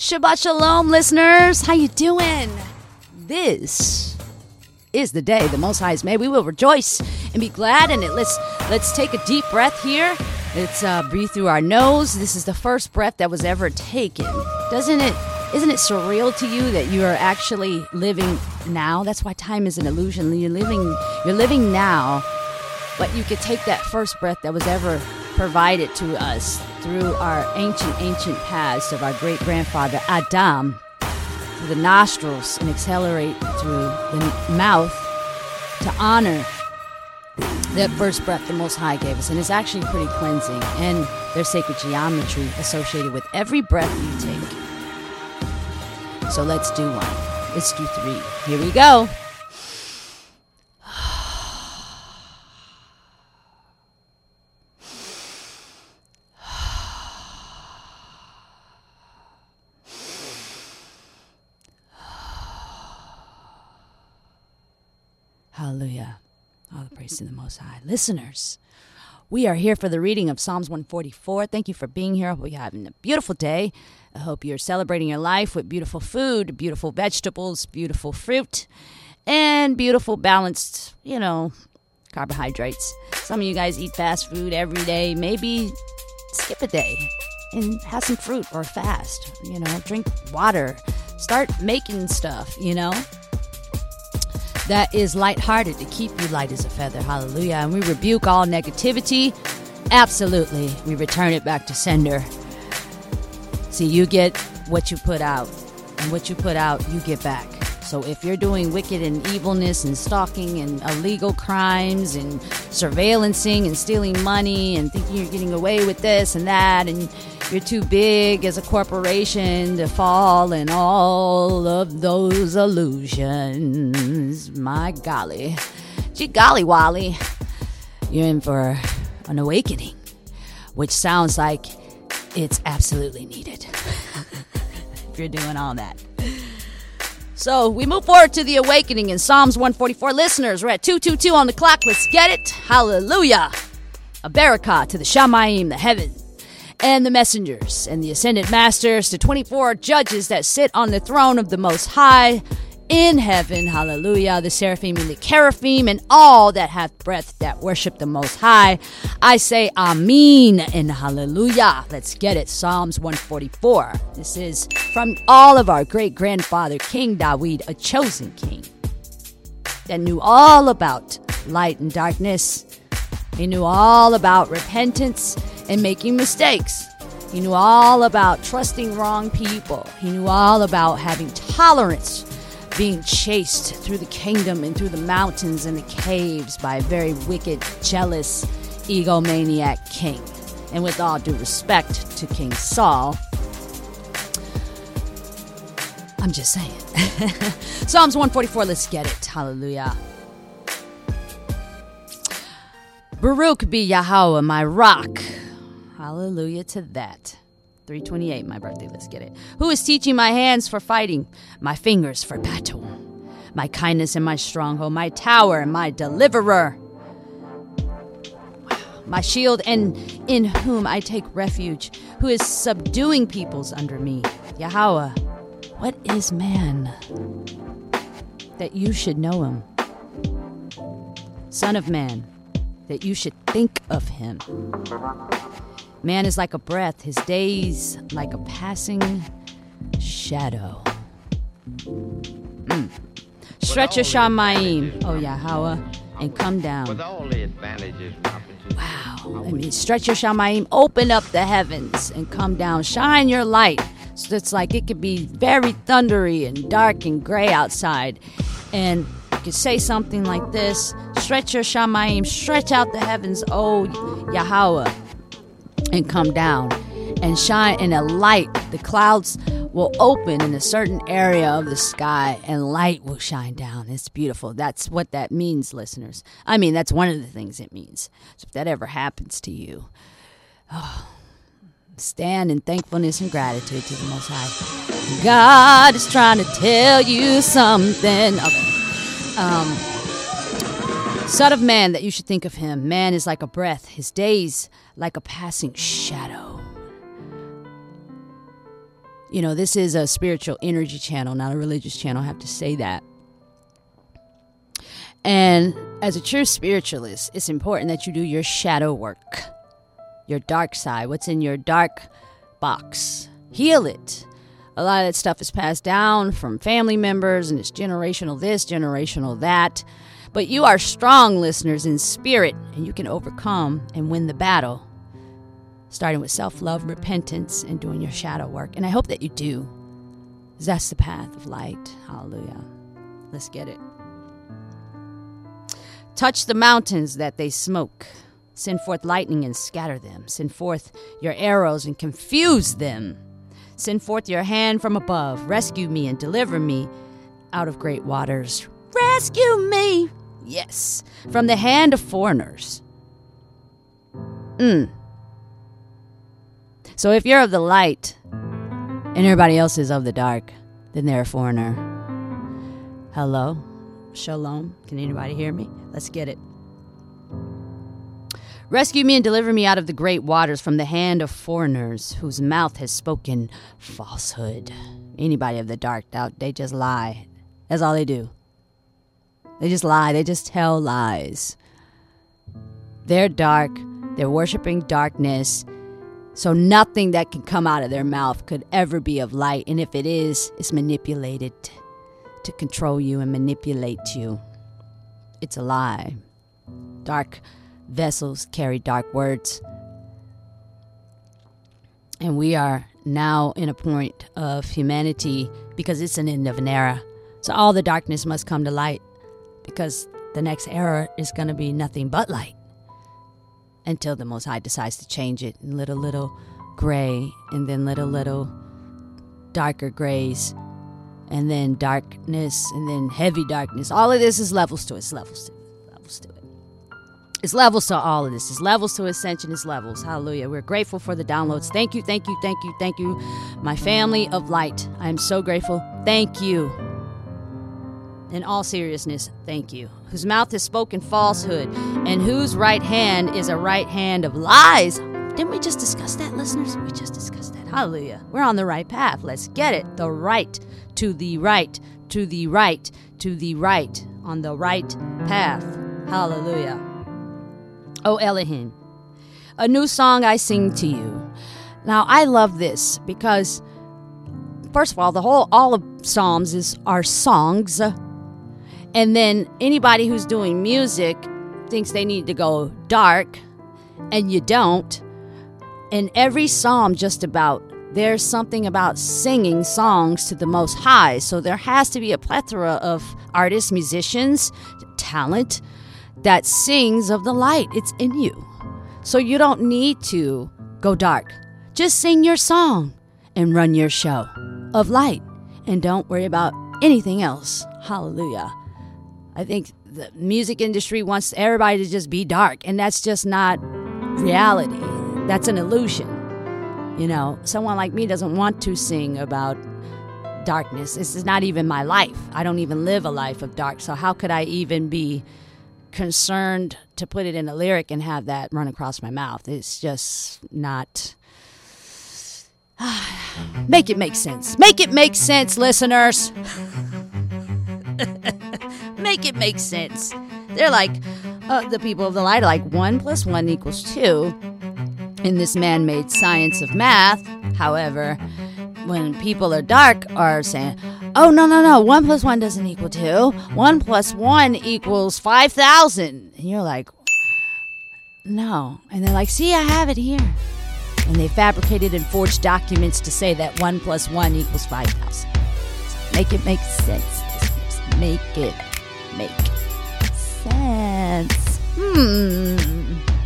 Shabbat Shalom, listeners. How you doing? This is the day the Most High has made. We will rejoice and be glad in it. Let's let's take a deep breath here. Let's uh, breathe through our nose. This is the first breath that was ever taken. Doesn't it? Isn't it surreal to you that you are actually living now? That's why time is an illusion. You're living. You're living now, but you could take that first breath that was ever provided to us through our ancient, ancient past of our great grandfather Adam through the nostrils and accelerate through the mouth to honor that first breath the Most High gave us. And it's actually pretty cleansing. And there's sacred geometry associated with every breath you take. So let's do one. Let's do three. Here we go. Hallelujah. The to the Most High. Listeners, we are here for the reading of Psalms 144. Thank you for being here. I Hope you're having a beautiful day. I hope you're celebrating your life with beautiful food, beautiful vegetables, beautiful fruit, and beautiful balanced, you know, carbohydrates. Some of you guys eat fast food every day. Maybe skip a day and have some fruit or fast. You know, drink water. Start making stuff, you know that is lighthearted to keep you light as a feather. Hallelujah. And we rebuke all negativity. Absolutely. We return it back to sender. See, you get what you put out, and what you put out, you get back. So if you're doing wicked and evilness and stalking and illegal crimes and surveillancing and stealing money and thinking you're getting away with this and that and you're too big as a corporation to fall in all of those illusions. My golly. Gee golly Wally. You're in for an awakening, which sounds like it's absolutely needed. if you're doing all that. So we move forward to the awakening in Psalms 144. Listeners, we're at 222 on the clock. Let's get it. Hallelujah. A barakah to the Shamaim, the heavens and the messengers and the ascended masters, to 24 judges that sit on the throne of the Most High in heaven. Hallelujah. The seraphim and the cherubim and all that hath breath that worship the Most High. I say Amen and Hallelujah. Let's get it. Psalms 144. This is from all of our great grandfather, King David, a chosen king that knew all about light and darkness. He knew all about repentance and making mistakes. He knew all about trusting wrong people. He knew all about having tolerance, being chased through the kingdom and through the mountains and the caves by a very wicked, jealous, egomaniac king. And with all due respect to King Saul, I'm just saying. Psalms 144, let's get it. Hallelujah. Baruch be Yahweh, my rock Hallelujah to that. 328, my birthday. Let's get it. Who is teaching my hands for fighting, my fingers for battle, my kindness and my stronghold, my tower and my deliverer, my shield and in whom I take refuge, who is subduing peoples under me. Yahweh, what is man that you should know him? Son of man, that you should think of him. Man is like a breath, his days like a passing shadow. Mm. Stretch your Shamaim, oh Yahweh, and come down. Wow. I mean, stretch your Shamaim, open up the heavens and come down. Shine your light. So it's like it could be very thundery and dark and gray outside. And you could say something like this Stretch your Shamaim, stretch out the heavens, oh Yahweh and come down and shine in a light. The clouds will open in a certain area of the sky and light will shine down. It's beautiful. That's what that means, listeners. I mean, that's one of the things it means. So if that ever happens to you, oh, stand in thankfulness and gratitude to the Most High. God is trying to tell you something. Okay. Um, Son of man, that you should think of him. Man is like a breath, his days like a passing shadow. You know, this is a spiritual energy channel, not a religious channel. I have to say that. And as a true spiritualist, it's important that you do your shadow work, your dark side, what's in your dark box. Heal it. A lot of that stuff is passed down from family members, and it's generational this, generational that. But you are strong listeners in spirit, and you can overcome and win the battle, starting with self love, repentance, and doing your shadow work. And I hope that you do. That's the path of light. Hallelujah. Let's get it. Touch the mountains that they smoke. Send forth lightning and scatter them. Send forth your arrows and confuse them. Send forth your hand from above. Rescue me and deliver me out of great waters. Rescue me! Yes, from the hand of foreigners. Mm. So if you're of the light and everybody else is of the dark, then they're a foreigner. Hello? Shalom. Can anybody hear me? Let's get it. Rescue me and deliver me out of the great waters from the hand of foreigners whose mouth has spoken falsehood. Anybody of the dark, doubt they just lie. That's all they do. They just lie. They just tell lies. They're dark. They're worshiping darkness. So nothing that can come out of their mouth could ever be of light. And if it is, it's manipulated to control you and manipulate you. It's a lie. Dark vessels carry dark words. And we are now in a point of humanity because it's an end of an era. So all the darkness must come to light because the next era is going to be nothing but light until the Most High decides to change it in little, little gray and then little, little darker grays and then darkness and then heavy darkness. All of this is levels to it. It's levels to it. Levels to it. It's levels to all of this. It's levels to ascension. It's levels. Hallelujah. We're grateful for the downloads. Thank you, thank you, thank you, thank you, my family of light. I am so grateful. Thank you. In all seriousness, thank you. Whose mouth has spoken falsehood, and whose right hand is a right hand of lies. Didn't we just discuss that, listeners? We just discussed that. Hallelujah. We're on the right path. Let's get it. The right to the right, to the right, to the right, on the right path. Hallelujah. Oh Elohim, a new song I sing to you. Now I love this because first of all, the whole all of Psalms is are songs. And then anybody who's doing music thinks they need to go dark, and you don't. And every psalm just about there's something about singing songs to the Most High. So there has to be a plethora of artists, musicians, talent that sings of the light. It's in you. So you don't need to go dark. Just sing your song and run your show of light. And don't worry about anything else. Hallelujah. I think the music industry wants everybody to just be dark, and that's just not reality. That's an illusion. You know, someone like me doesn't want to sing about darkness. This is not even my life. I don't even live a life of dark. So, how could I even be concerned to put it in a lyric and have that run across my mouth? It's just not. make it make sense. Make it make sense, listeners. make it make sense. They're like, uh, the people of the light are like, one plus one equals two in this man made science of math. However, when people are dark are saying, oh, no, no, no, one plus one doesn't equal two. One plus one equals 5,000. And you're like, no. And they're like, see, I have it here. And they fabricated and forged documents to say that one plus one equals 5,000. Make it make sense. Make it make sense. Hmm.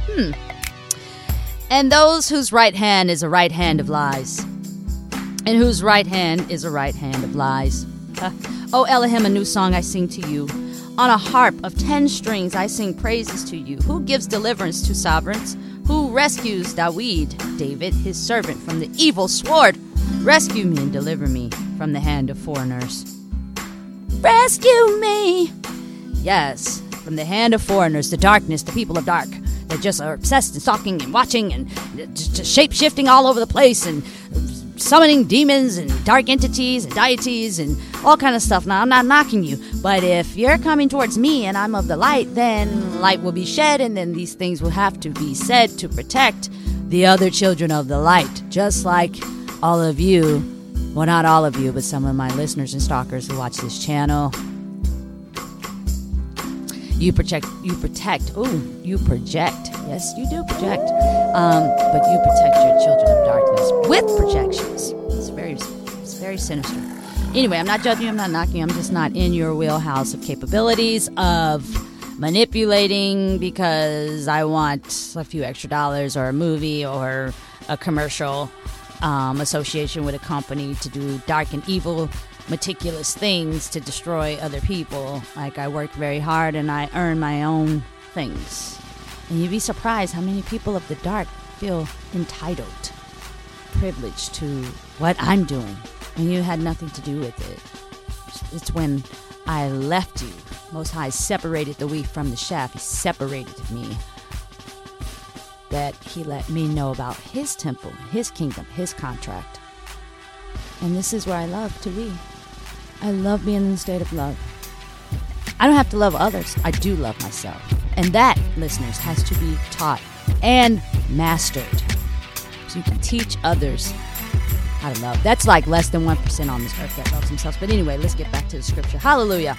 Hmm and those whose right hand is a right hand of lies, and whose right hand is a right hand of lies. Uh, o Elohim, a new song I sing to you. On a harp of ten strings I sing praises to you. Who gives deliverance to sovereigns? Who rescues Dawid, David, his servant, from the evil sword? Rescue me and deliver me from the hand of foreigners. Rescue me! Yes, from the hand of foreigners, the darkness, the people of dark. They just are obsessed and stalking and watching and uh, just shape shifting all over the place and summoning demons and dark entities and deities and all kind of stuff. Now I'm not knocking you, but if you're coming towards me and I'm of the light, then light will be shed, and then these things will have to be said to protect the other children of the light, just like all of you. Well, not all of you, but some of my listeners and stalkers who watch this channel you project. You protect. Oh, you project. Yes, you do project. Um, but you protect your children of darkness with projections. It's very, it's very sinister. Anyway, I'm not judging. You, I'm not knocking. I'm just not in your wheelhouse of capabilities of manipulating because I want a few extra dollars or a movie or a commercial um, association with a company to do dark and evil meticulous things to destroy other people. Like I work very hard and I earn my own things. And you'd be surprised how many people of the dark feel entitled, privileged to what I'm doing when you had nothing to do with it. It's when I left you. Most High separated the wheat from the chaff. He separated me. That he let me know about his temple, his kingdom, his contract. And this is where I love to be. I love being in the state of love. I don't have to love others. I do love myself. And that, listeners, has to be taught and mastered. So you can teach others how to love. That's like less than 1% on this earth that loves themselves. But anyway, let's get back to the scripture. Hallelujah.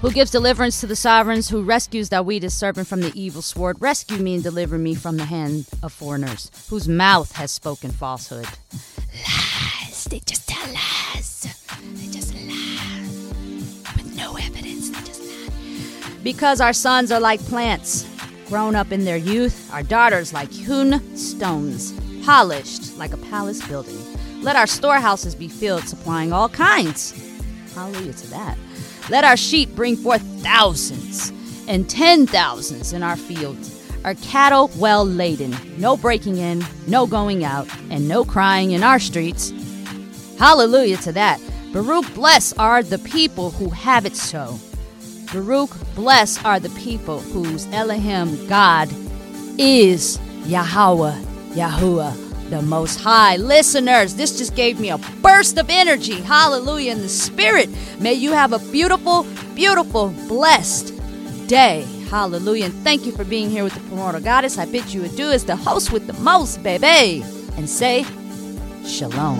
Who gives deliverance to the sovereigns, who rescues Dawid, his servant, from the evil sword. Rescue me and deliver me from the hand of foreigners, whose mouth has spoken falsehood. Lies, they just Because our sons are like plants, grown up in their youth, our daughters like hewn stones, polished like a palace building. Let our storehouses be filled, supplying all kinds. Hallelujah to that. Let our sheep bring forth thousands and ten thousands in our fields. Our cattle well laden, no breaking in, no going out, and no crying in our streets. Hallelujah to that. Baruch bless are the people who have it so. Baruch, blessed are the people whose Elohim God is Yahweh, Yahuwah, the Most High. Listeners, this just gave me a burst of energy. Hallelujah. In the Spirit, may you have a beautiful, beautiful, blessed day. Hallelujah. And thank you for being here with the Primordial Goddess. I bid you adieu as the host with the most, baby. And say, Shalom.